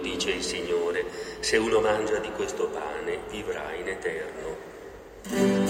dice il Signore, se uno mangia di questo pane vivrà in eterno.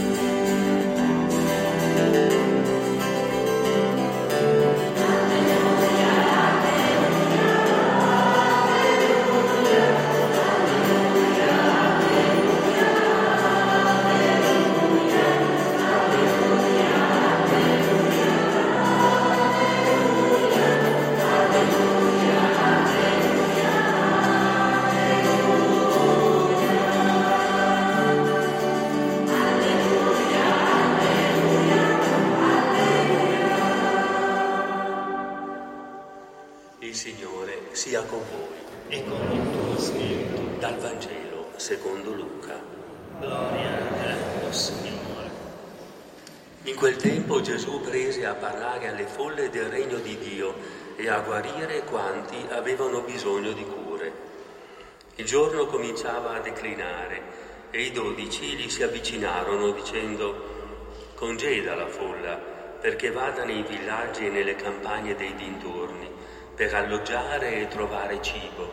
Giorno cominciava a declinare e i dodici gli si avvicinarono dicendo congeda la folla perché vada nei villaggi e nelle campagne dei dintorni per alloggiare e trovare cibo.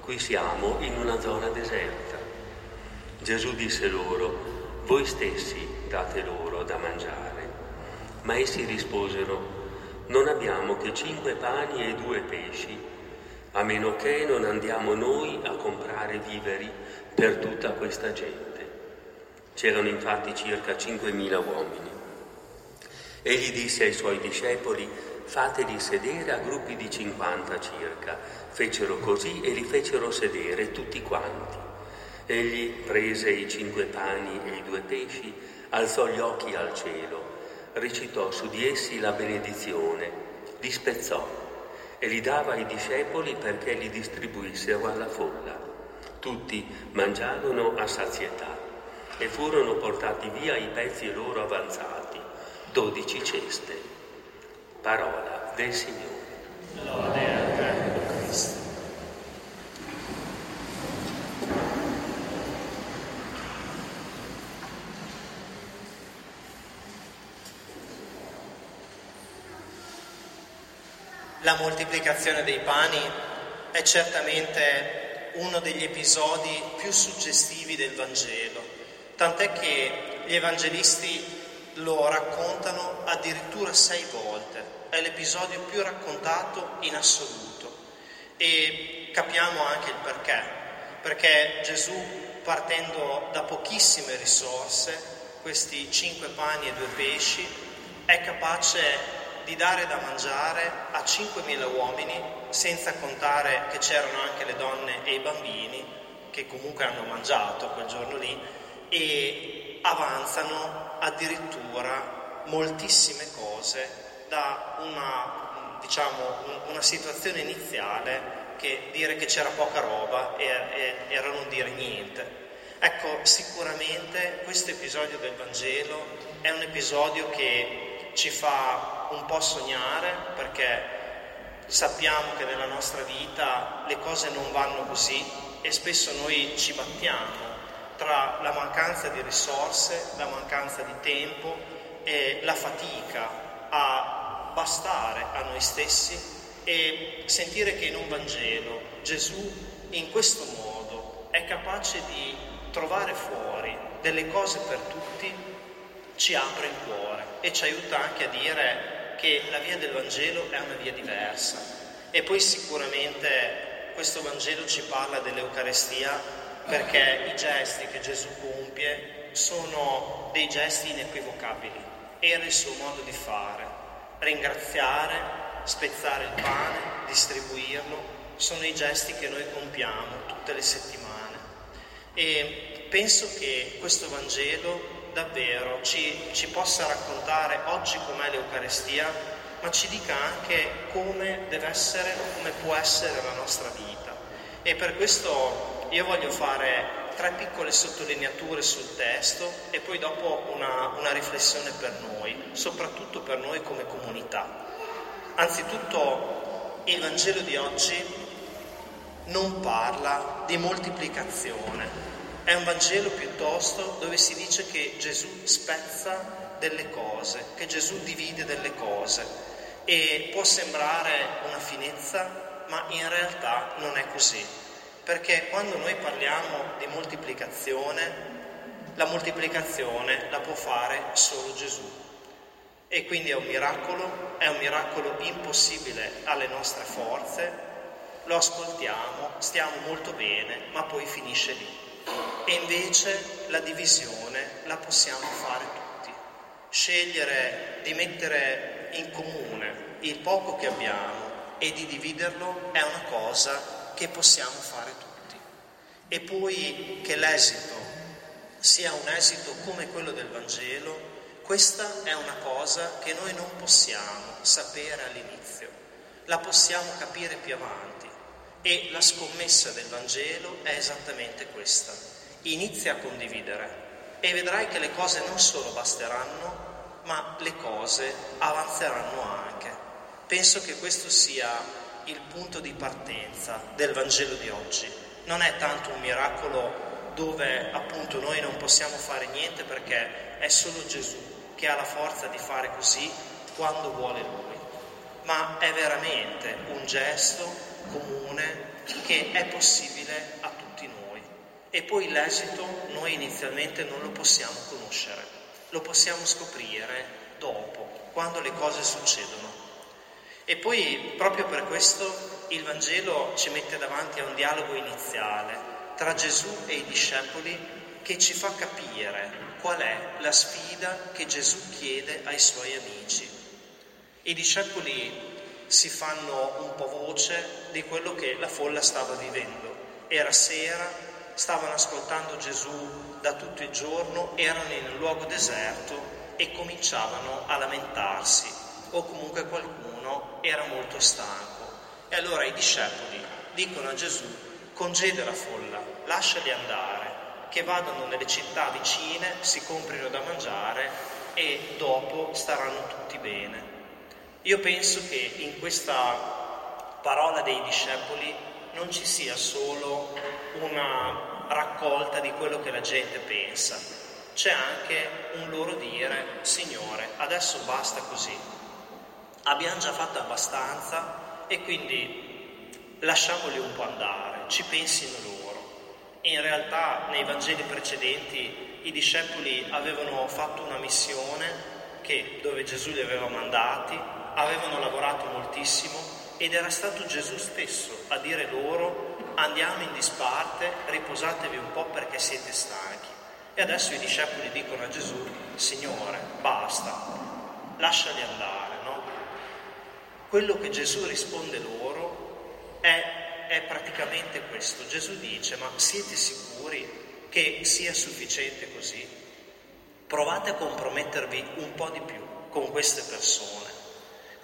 Qui siamo in una zona deserta. Gesù disse loro, voi stessi date loro da mangiare. Ma essi risposero, non abbiamo che cinque pani e due pesci a meno che non andiamo noi a comprare viveri per tutta questa gente. C'erano infatti circa 5.000 uomini. Egli disse ai suoi discepoli, fateli sedere a gruppi di 50 circa. Fecero così e li fecero sedere tutti quanti. Egli prese i cinque pani e i due pesci, alzò gli occhi al cielo, recitò su di essi la benedizione, li spezzò e li dava ai discepoli perché li distribuissero alla folla. Tutti mangiarono a sazietà e furono portati via i pezzi loro avanzati, dodici ceste. Parola del Signore. La moltiplicazione dei pani è certamente uno degli episodi più suggestivi del Vangelo, tant'è che gli evangelisti lo raccontano addirittura sei volte, è l'episodio più raccontato in assoluto. E capiamo anche il perché, perché Gesù partendo da pochissime risorse, questi cinque pani e due pesci, è capace di dare da mangiare a 5.000 uomini, senza contare che c'erano anche le donne e i bambini che comunque hanno mangiato quel giorno lì e avanzano addirittura moltissime cose da una, diciamo, una situazione iniziale che dire che c'era poca roba era non dire niente. Ecco, sicuramente questo episodio del Vangelo è un episodio che ci fa un po' sognare perché sappiamo che nella nostra vita le cose non vanno così e spesso noi ci battiamo tra la mancanza di risorse, la mancanza di tempo e la fatica a bastare a noi stessi e sentire che in un Vangelo Gesù in questo modo è capace di trovare fuori delle cose per tutti, ci apre il cuore e ci aiuta anche a dire che la via del Vangelo è una via diversa. E poi sicuramente questo Vangelo ci parla dell'Eucarestia perché i gesti che Gesù compie sono dei gesti inequivocabili, era il suo modo di fare, ringraziare, spezzare il pane, distribuirlo, sono i gesti che noi compiamo tutte le settimane. E penso che questo Vangelo davvero ci, ci possa raccontare oggi com'è l'Eucarestia, ma ci dica anche come deve essere, come può essere la nostra vita. E per questo io voglio fare tre piccole sottolineature sul testo e poi dopo una, una riflessione per noi, soprattutto per noi come comunità. Anzitutto il Vangelo di oggi non parla di moltiplicazione, è un Vangelo piuttosto dove si dice che Gesù spezza delle cose, che Gesù divide delle cose e può sembrare una finezza, ma in realtà non è così. perché quando noi parliamo di moltiplicazione, la moltiplicazione la può fare solo Gesù. E quindi è un miracolo, è un miracolo impossibile alle nostre forze, lo ascoltiamo, stiamo molto bene, ma poi finisce lì. E invece la divisione la possiamo fare tutti. Scegliere di mettere in comune il poco che abbiamo e di dividerlo è una cosa che possiamo fare tutti. E poi che l'esito sia un esito come quello del Vangelo, questa è una cosa che noi non possiamo sapere all'inizio, la possiamo capire più avanti. E la scommessa del Vangelo è esattamente questa. Inizia a condividere e vedrai che le cose non solo basteranno, ma le cose avanzeranno anche. Penso che questo sia il punto di partenza del Vangelo di oggi. Non è tanto un miracolo dove appunto noi non possiamo fare niente perché è solo Gesù che ha la forza di fare così quando vuole Lui, ma è veramente un gesto comune che è possibile a tutti noi. E poi l'esito noi inizialmente non lo possiamo conoscere, lo possiamo scoprire dopo, quando le cose succedono. E poi proprio per questo il Vangelo ci mette davanti a un dialogo iniziale tra Gesù e i discepoli che ci fa capire qual è la sfida che Gesù chiede ai suoi amici. I discepoli si fanno un po' voce di quello che la folla stava vivendo. Era sera, stavano ascoltando Gesù da tutto il giorno, erano in un luogo deserto e cominciavano a lamentarsi o comunque qualcuno era molto stanco. E allora i discepoli dicono a Gesù, congede la folla, lasciali andare, che vadano nelle città vicine, si comprino da mangiare e dopo staranno tutti bene. Io penso che in questa parola dei discepoli non ci sia solo una raccolta di quello che la gente pensa, c'è anche un loro dire, Signore, adesso basta così, abbiamo già fatto abbastanza e quindi lasciamoli un po' andare, ci pensino loro. In realtà nei Vangeli precedenti i discepoli avevano fatto una missione che, dove Gesù li aveva mandati, avevano lavorato moltissimo ed era stato Gesù stesso a dire loro andiamo in disparte, riposatevi un po' perché siete stanchi. E adesso i discepoli dicono a Gesù, Signore, basta, lasciali andare, no? Quello che Gesù risponde loro è, è praticamente questo. Gesù dice, ma siete sicuri che sia sufficiente così? Provate a compromettervi un po' di più con queste persone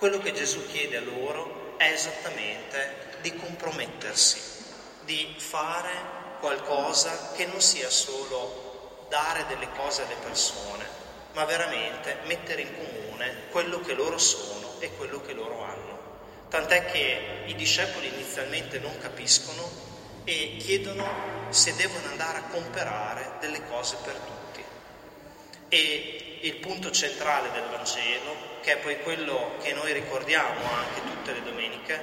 quello che Gesù chiede a loro è esattamente di compromettersi, di fare qualcosa che non sia solo dare delle cose alle persone, ma veramente mettere in comune quello che loro sono e quello che loro hanno. Tant'è che i discepoli inizialmente non capiscono e chiedono se devono andare a comprare delle cose per tutti. E il punto centrale del Vangelo che è poi quello che noi ricordiamo anche tutte le domeniche,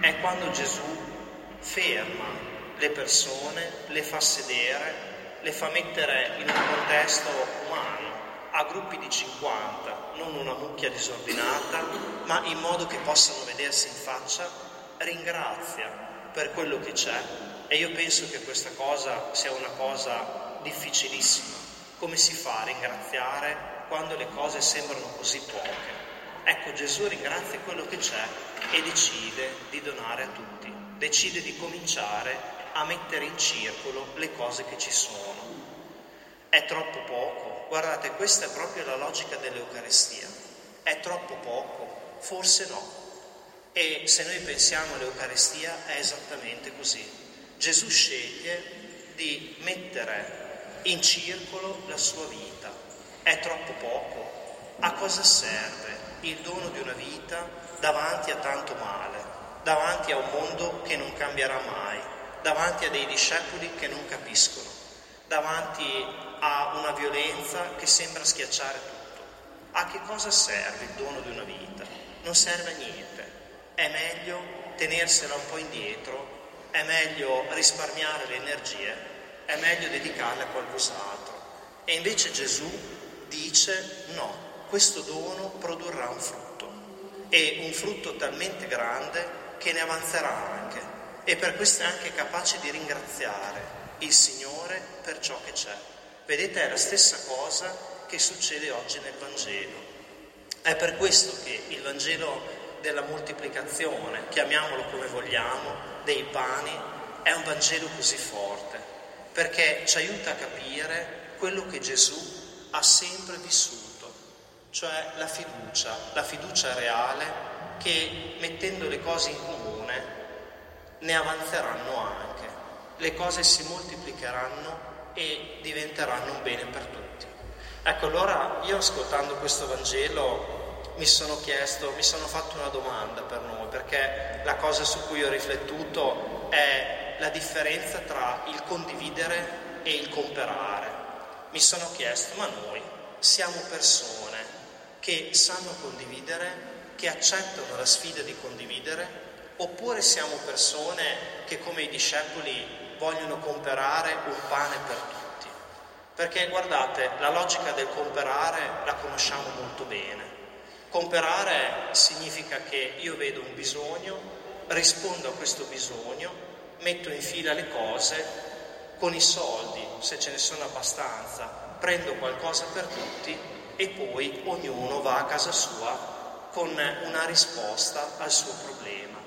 è quando Gesù ferma le persone, le fa sedere, le fa mettere in un contesto umano, a gruppi di 50, non una mucchia disordinata, ma in modo che possano vedersi in faccia, ringrazia per quello che c'è e io penso che questa cosa sia una cosa difficilissima. Come si fa a ringraziare quando le cose sembrano così poche. Ecco, Gesù ringrazia quello che c'è e decide di donare a tutti, decide di cominciare a mettere in circolo le cose che ci sono. È troppo poco? Guardate, questa è proprio la logica dell'Eucarestia. È troppo poco? Forse no. E se noi pensiamo all'Eucarestia è esattamente così. Gesù sceglie di mettere in circolo la sua vita è troppo poco. A cosa serve il dono di una vita davanti a tanto male, davanti a un mondo che non cambierà mai, davanti a dei discepoli che non capiscono, davanti a una violenza che sembra schiacciare tutto? A che cosa serve il dono di una vita? Non serve a niente. È meglio tenersela un po' indietro è meglio risparmiare le energie, è meglio dedicarle a qualcos'altro. E invece Gesù dice no, questo dono produrrà un frutto e un frutto talmente grande che ne avanzerà anche e per questo è anche capace di ringraziare il Signore per ciò che c'è. Vedete, è la stessa cosa che succede oggi nel Vangelo. È per questo che il Vangelo della moltiplicazione, chiamiamolo come vogliamo, dei pani, è un Vangelo così forte, perché ci aiuta a capire quello che Gesù ha sempre vissuto, cioè la fiducia, la fiducia reale che mettendo le cose in comune ne avanzeranno anche, le cose si moltiplicheranno e diventeranno un bene per tutti. Ecco, allora io ascoltando questo Vangelo mi sono chiesto, mi sono fatto una domanda per noi, perché la cosa su cui ho riflettuto è la differenza tra il condividere e il comperare. Mi sono chiesto, ma noi siamo persone che sanno condividere, che accettano la sfida di condividere, oppure siamo persone che come i discepoli vogliono comperare un pane per tutti? Perché guardate, la logica del comperare la conosciamo molto bene. Comperare significa che io vedo un bisogno, rispondo a questo bisogno, metto in fila le cose, con i soldi, se ce ne sono abbastanza, prendo qualcosa per tutti e poi ognuno va a casa sua con una risposta al suo problema.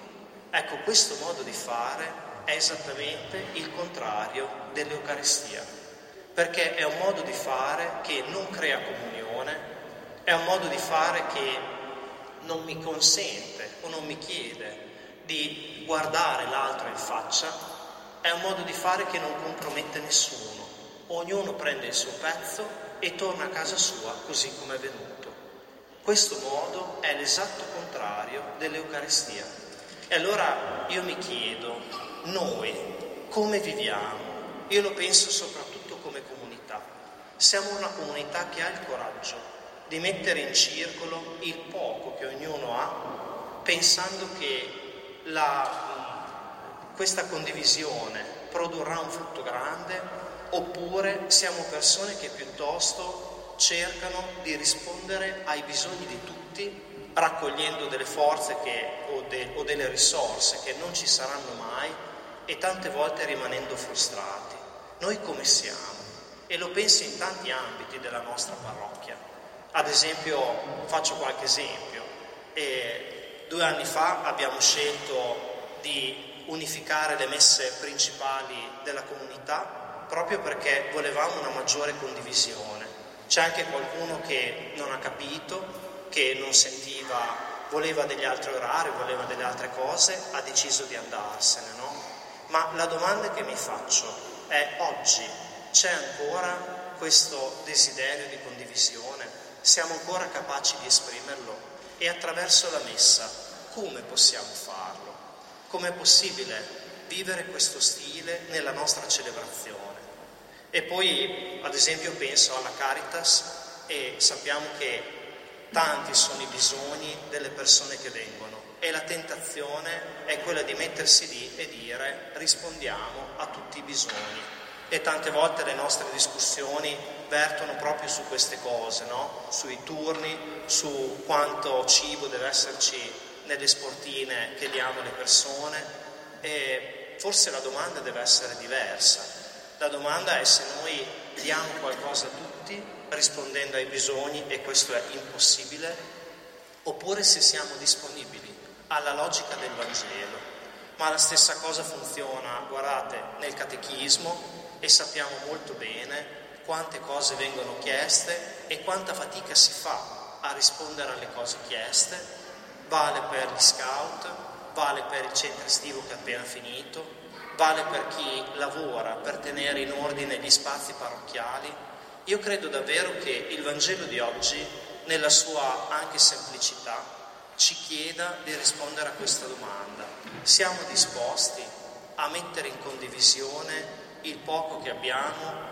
Ecco, questo modo di fare è esattamente il contrario dell'Eucaristia, perché è un modo di fare che non crea comunione, è un modo di fare che non mi consente o non mi chiede di guardare l'altro in faccia, è un modo di fare che non compromette nessuno. Ognuno prende il suo pezzo e torna a casa sua così come è venuto. Questo modo è l'esatto contrario dell'Eucaristia. E allora io mi chiedo, noi come viviamo? Io lo penso soprattutto come comunità. Siamo una comunità che ha il coraggio di mettere in circolo il poco che ognuno ha, pensando che la, questa condivisione produrrà un frutto grande, oppure siamo persone che piuttosto cercano di rispondere ai bisogni di tutti, raccogliendo delle forze che, o, de, o delle risorse che non ci saranno mai e tante volte rimanendo frustrati. Noi come siamo? E lo penso in tanti ambiti della nostra parrocchia. Ad esempio, faccio qualche esempio. E due anni fa abbiamo scelto di unificare le messe principali della comunità proprio perché volevamo una maggiore condivisione. C'è anche qualcuno che non ha capito, che non sentiva, voleva degli altri orari, voleva delle altre cose, ha deciso di andarsene, no? Ma la domanda che mi faccio è oggi c'è ancora questo desiderio di condivisione? siamo ancora capaci di esprimerlo e attraverso la messa come possiamo farlo? Com'è possibile vivere questo stile nella nostra celebrazione? E poi, ad esempio, penso alla Caritas e sappiamo che tanti sono i bisogni delle persone che vengono e la tentazione è quella di mettersi lì e dire rispondiamo a tutti i bisogni e tante volte le nostre discussioni vertono proprio su queste cose, no? sui turni, su quanto cibo deve esserci nelle sportine che diamo alle persone e forse la domanda deve essere diversa. La domanda è se noi diamo qualcosa a tutti rispondendo ai bisogni e questo è impossibile, oppure se siamo disponibili alla logica del Vangelo. Ma la stessa cosa funziona, guardate, nel catechismo, e sappiamo molto bene quante cose vengono chieste e quanta fatica si fa a rispondere alle cose chieste. Vale per gli scout, vale per il centro estivo che è appena finito, vale per chi lavora per tenere in ordine gli spazi parrocchiali. Io credo davvero che il Vangelo di oggi, nella sua anche semplicità, ci chieda di rispondere a questa domanda. Siamo disposti a mettere in condivisione il poco che abbiamo,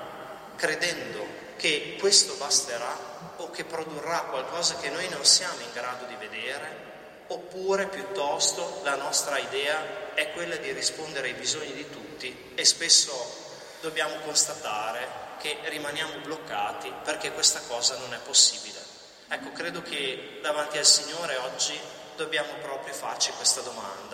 credendo che questo basterà o che produrrà qualcosa che noi non siamo in grado di vedere, oppure piuttosto la nostra idea è quella di rispondere ai bisogni di tutti e spesso dobbiamo constatare che rimaniamo bloccati perché questa cosa non è possibile. Ecco, credo che davanti al Signore oggi dobbiamo proprio farci questa domanda.